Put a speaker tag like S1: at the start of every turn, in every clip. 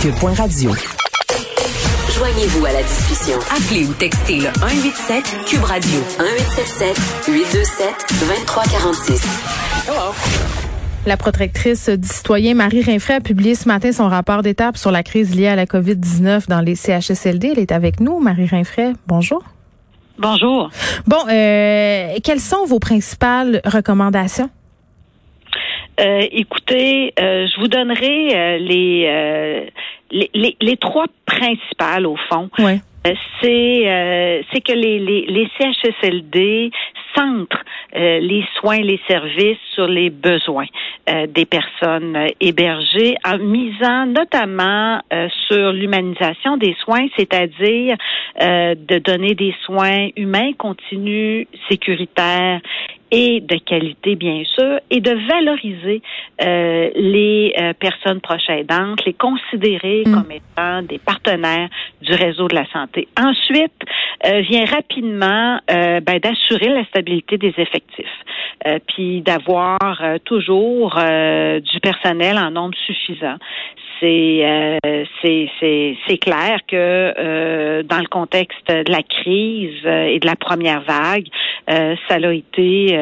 S1: Cube.radio.
S2: Joignez-vous à la discussion. Appelez ou textez le 187 Cube Radio 1877 827 2346.
S3: Hello. La protectrice du citoyen Marie Rinfray a publié ce matin son rapport d'étape sur la crise liée à la COVID-19 dans les CHSLD. Elle est avec nous, Marie Rinfray. Bonjour.
S4: Bonjour.
S3: Bon, euh, quelles sont vos principales recommandations?
S4: Euh, écoutez, euh, je vous donnerai les, les, les, trois principales au fond.
S3: Ouais.
S4: C'est c'est que les, les, les CHSLD centrent les soins, les services sur les besoins des personnes hébergées, en misant notamment sur l'humanisation des soins, c'est-à-dire de donner des soins humains, continus, sécuritaires et de qualité, bien sûr, et de valoriser euh, les euh, personnes proches aidantes, les considérer mm. comme étant des partenaires du réseau de la santé. Ensuite, euh, vient rapidement ben, d'assurer la stabilité des effectifs, puis d'avoir toujours du personnel en nombre suffisant. C'est c'est c'est clair que dans le contexte de la crise et de la première vague, ça a été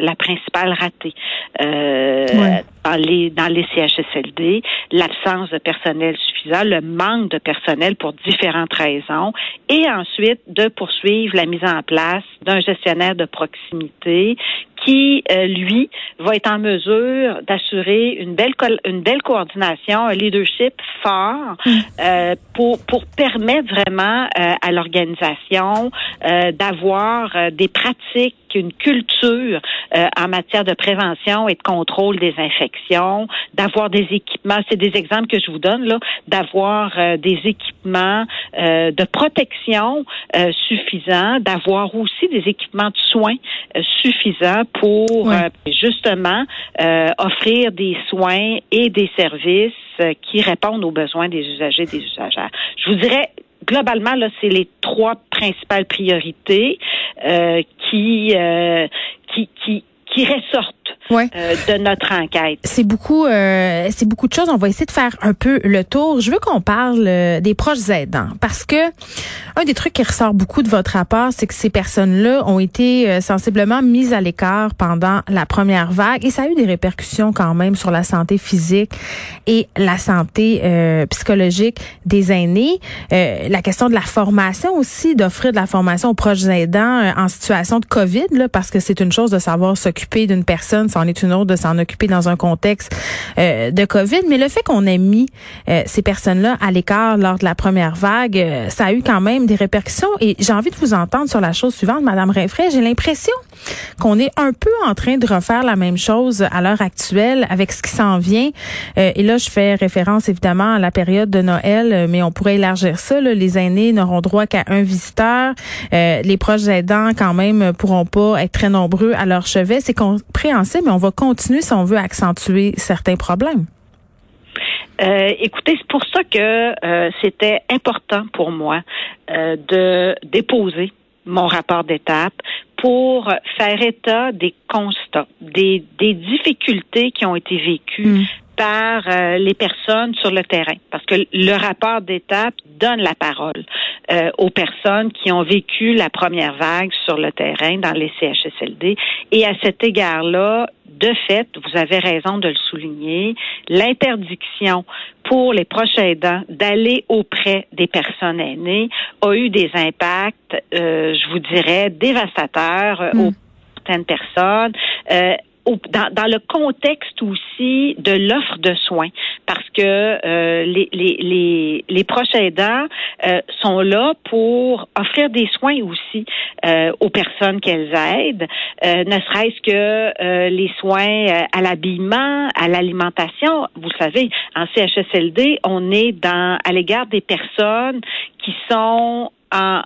S4: la principale ratée dans les dans les CHSLD, l'absence de personnel suffisant, le manque de personnel pour différentes raisons, et ensuite de poursuivre la mise en place d'un gestionnaire de proximité qui, euh, lui, va être en mesure d'assurer une belle une belle coordination, un leadership fort mm. euh, pour pour permettre vraiment euh, à l'organisation d'avoir des pratiques une culture en matière de prévention et de contrôle des infections, d'avoir des équipements, c'est des exemples que je vous donne là, d'avoir des équipements de protection suffisants, d'avoir aussi des équipements de soins suffisants pour euh, justement euh, offrir des soins et des services euh, qui répondent aux besoins des usagers et des usagères. Je vous dirais globalement, là, c'est les trois principales priorités qui, qui, qui, qui ressortent
S3: ouais.
S4: Euh, de notre enquête.
S3: C'est beaucoup, euh, c'est beaucoup de choses. On va essayer de faire un peu le tour. Je veux qu'on parle euh, des proches aidants parce que un des trucs qui ressort beaucoup de votre rapport, c'est que ces personnes-là ont été sensiblement mises à l'écart pendant la première vague et ça a eu des répercussions quand même sur la santé physique et la santé psychologique des aînés. la question de la formation aussi, d'offrir de la formation aux proches aidants en situation de COVID, là, parce que c'est une chose de savoir s'occuper d'une personne c'en est une autre de s'en occuper dans un contexte euh, de COVID. Mais le fait qu'on ait mis euh, ces personnes-là à l'écart lors de la première vague, euh, ça a eu quand même des répercussions. Et j'ai envie de vous entendre sur la chose suivante, Madame Rinfray. J'ai l'impression qu'on est un peu en train de refaire la même chose à l'heure actuelle avec ce qui s'en vient. et là, je fais référence évidemment à la période de Noël, mais on pourrait élargir ça. Les aînés n'auront droit qu'à un visiteur. les proches aidants, quand même, pourront pas être très nombreux à leur chevet. C'est compréhensible mais on va continuer si on veut accentuer certains problèmes.
S4: Euh, écoutez, c'est pour ça que euh, c'était important pour moi euh, de déposer mon rapport d'étape pour faire état des constats, des, des difficultés qui ont été vécues par les personnes sur le terrain. Parce que le rapport d'étape donne la parole aux personnes qui ont vécu la première vague sur le terrain dans les CHSLD. Et à cet égard-là, de fait, vous avez raison de le souligner, l'interdiction pour les proches aidants d'aller auprès des personnes aînées a eu des impacts, euh, je vous dirais, dévastateurs euh, hmm. aux certaines personnes. Euh, dans, dans, le contexte aussi de l'offre de soins, parce que euh, les, les, les, les, proches aidants euh, sont là pour offrir des soins aussi euh, aux personnes qu'elles aident, ne serait-ce que les soins à l'habillement, à l'alimentation. Vous savez, en CHSLD, on est dans à l'égard des personnes qui sont en,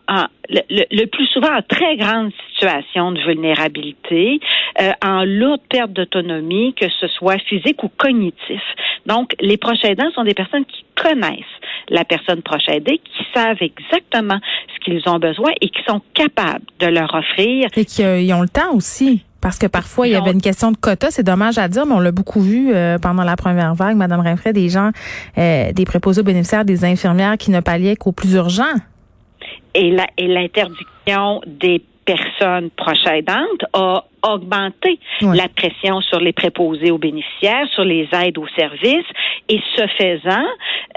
S4: le, plus souvent en très grande situation de vulnérabilité, euh, en lourde perte d'autonomie, que ce soit physique ou cognitif. Donc, les proches aidants sont des personnes qui connaissent la personne proche aidée, qui savent exactement ce qu'ils ont besoin et qui sont capables de leur offrir.
S3: Et qui ont le temps aussi. Parce que parfois, il y avait une question de quota. C'est dommage à dire, mais on l'a beaucoup vu euh, pendant la première vague, Madame Rinfray, des gens, euh, des préposés aux bénéficiaires, des infirmières qui ne palliaient qu'au plus urgent.
S4: Et l'interdiction des personnes proches aidantes a augmenté la pression sur les préposés aux bénéficiaires, sur les aides aux services. Et ce faisant,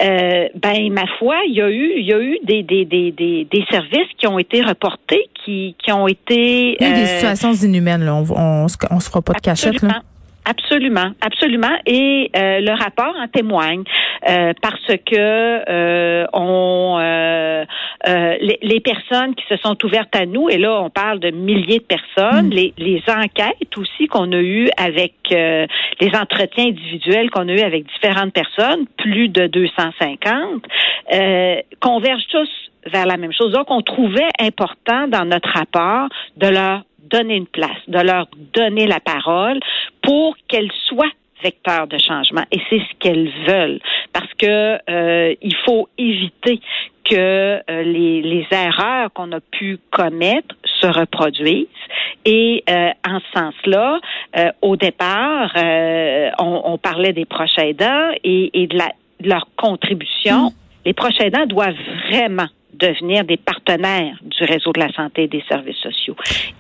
S4: euh, ben ma foi, il y a eu, il y a eu des, des, des, des, des services qui ont été reportés, qui, qui ont été.
S3: Il y a des situations inhumaines, là. On, on, on, se fera pas de cachette, là.
S4: Absolument, absolument. Et euh, le rapport en témoigne euh, parce que euh, on les, les, personnes qui se sont ouvertes à nous, et là on parle de milliers de personnes, mm. les, les, enquêtes aussi qu'on a eues avec les entretiens individuels qu'on a eu avec différentes personnes, plus de 250, convergent tous vers la même chose. Donc, on trouvait important dans notre rapport de leur donner une place, de leur donner la parole pour qu'elles soient vecteurs de changement. Et c'est ce qu'elles veulent. Parce que euh, il faut éviter que euh, les, les, erreurs qu'on a pu commettre se reproduisent. Et euh, en ce sens-là, au départ, on, on, parlait des proches aidants et, et de, la, de, leur contribution. Mm. Les proches aidants doivent vraiment devenir des partenaires du réseau de la santé et des services sociaux.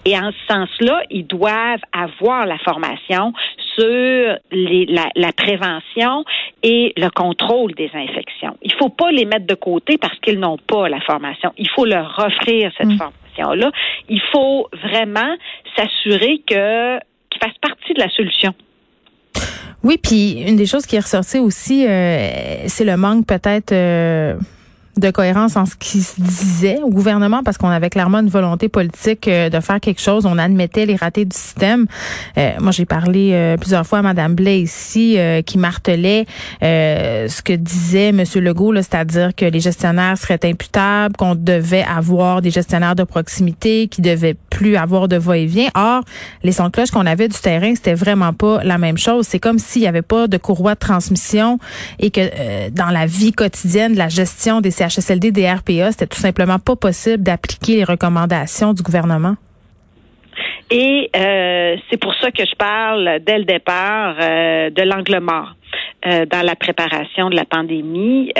S4: Et en ce sens-là, ils doivent avoir la formation sur les, la, la, prévention et le contrôle des infections. Il ne faut pas les mettre de côté parce qu'ils n'ont pas la formation. Il faut leur offrir cette mm. formation-là. Il faut vraiment s'assurer que qu'ils fassent partie de la solution.
S3: Oui, puis une des choses qui est ressortie aussi, euh, c'est le manque peut-être euh, de cohérence en ce qui se disait au gouvernement parce qu'on avait clairement une volonté politique euh, de faire quelque chose. On admettait les ratés du système. Euh, moi, j'ai parlé euh, plusieurs fois à Mme Blais ici qui martelait ce que disait M. Legault, c'est-à-dire que les gestionnaires seraient imputables, qu'on devait avoir des gestionnaires de proximité, qui devaient plus avoir de va-et-vient. Or, les sons de cloche qu'on avait du terrain, c'était vraiment pas la même chose. C'est comme s'il y avait pas de courroie de transmission et que dans la vie quotidienne, la gestion des CHSLD, des c'était tout simplement pas possible d'appliquer les recommandations du gouvernement?
S4: Et euh, c'est pour ça que je parle dès le départ euh, de l'angle mort euh, dans la préparation de la pandémie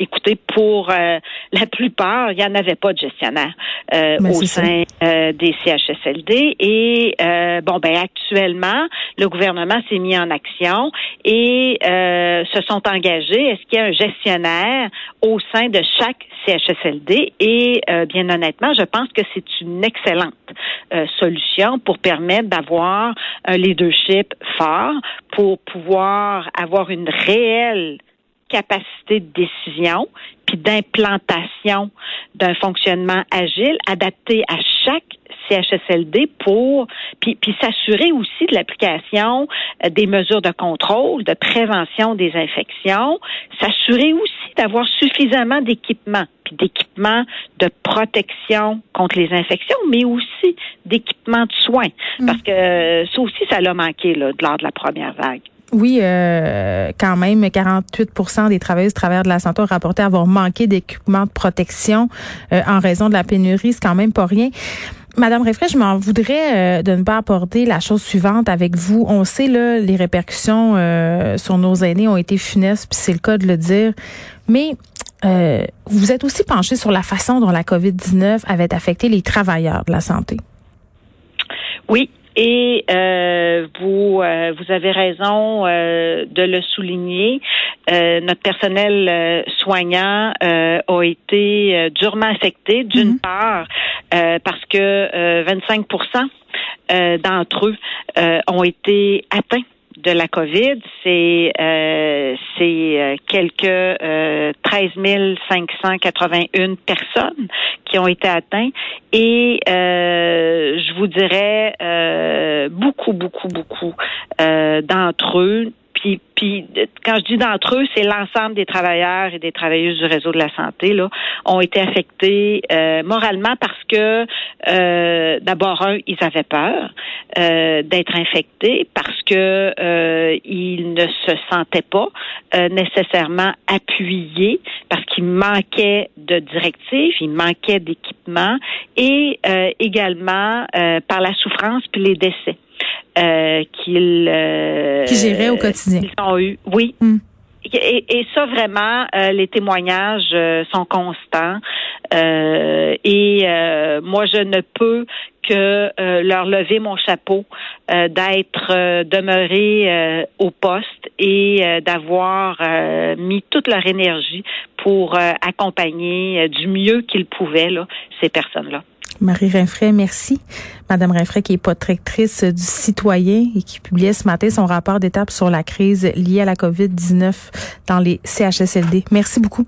S4: écoutez, pour euh, la plupart, il n'y en avait pas de gestionnaire euh, au sein euh, des CHSLD. Et bon, ben actuellement, le gouvernement s'est mis en action et se sont engagés. Est-ce qu'il y a un gestionnaire au sein de chaque CHSLD? Et bien honnêtement, je pense que c'est une excellente solution pour permettre d'avoir un leadership fort, pour pouvoir avoir une réelle capacité de décision puis d'implantation d'un fonctionnement agile adapté à chaque CHSLD pour puis, puis s'assurer aussi de l'application euh, des mesures de contrôle, de prévention des infections, s'assurer aussi d'avoir suffisamment d'équipements, puis d'équipements de protection contre les infections, mais aussi d'équipements de soins, mm. parce que euh, ça aussi ça l'a manqué là, lors de la première vague.
S3: Oui, euh, quand même, 48% des travailleuses travailleurs de la santé ont rapporté avoir manqué d'équipements de protection euh, en raison de la pénurie. C'est quand même pas rien. Madame Réfray, je m'en voudrais euh, de ne pas apporter la chose suivante avec vous. On sait là les répercussions sur nos aînés ont été funestes, puis c'est le cas de le dire. Mais vous êtes aussi penché sur la façon dont la COVID-19 avait affecté les travailleurs de la santé.
S4: Oui, et euh, vous, euh, vous avez raison euh, de le souligner. notre personnel soignant a été durement affecté, d'une mm-hmm. part, parce que 25% d'entre eux ont été atteints de la COVID, c'est euh, c'est euh, quelques euh, 13 581 personnes qui ont été atteintes. Et euh, je vous dirais euh, beaucoup beaucoup beaucoup d'entre eux puis, quand je dis d'entre eux, c'est l'ensemble des travailleurs et des travailleuses du réseau de la santé là ont été affectés euh, moralement parce que euh, d'abord un, ils avaient peur euh, d'être infectés parce que ils ne se sentaient pas nécessairement appuyés parce qu'il manquait de directives, il manquait d'équipement et également par la souffrance puis les décès. Qu'ils
S3: qui géraient au quotidien.
S4: Ils ont eu, oui. Hmm. Et, et, ça, vraiment, euh, les témoignages euh, sont constants. Euh, et moi, je ne peux que leur lever mon chapeau d'être demeuré au poste et d'avoir mis toute leur énergie pour accompagner du mieux qu'ils pouvaient là, ces personnes-là.
S3: Marie Rinfray, merci. Madame Rinfray, qui est protectrice du citoyen et qui publiait ce matin son rapport d'étape sur la crise liée à la COVID-19 dans les CHSLD. Merci beaucoup.